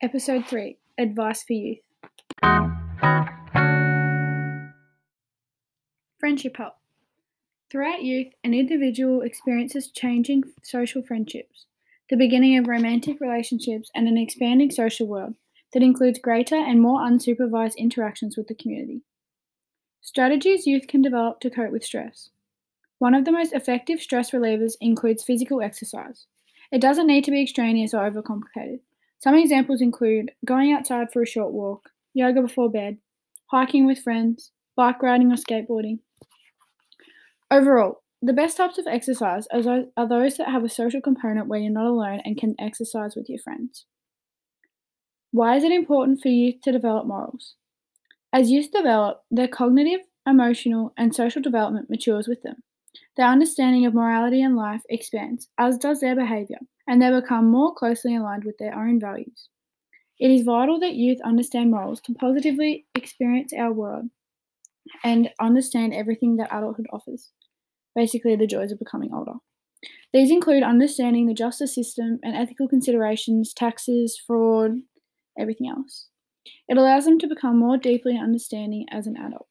Episode 3 Advice for Youth Friendship Help Throughout youth, an individual experiences changing social friendships, the beginning of romantic relationships, and an expanding social world that includes greater and more unsupervised interactions with the community. Strategies youth can develop to cope with stress. One of the most effective stress relievers includes physical exercise. It doesn't need to be extraneous or overcomplicated. Some examples include going outside for a short walk, yoga before bed, hiking with friends, bike riding or skateboarding. Overall, the best types of exercise are those that have a social component where you're not alone and can exercise with your friends. Why is it important for youth to develop morals? As youth develop, their cognitive, emotional, and social development matures with them. Their understanding of morality and life expands, as does their behaviour, and they become more closely aligned with their own values. It is vital that youth understand morals to positively experience our world and understand everything that adulthood offers. Basically, the joys of becoming older. These include understanding the justice system and ethical considerations, taxes, fraud, everything else. It allows them to become more deeply understanding as an adult.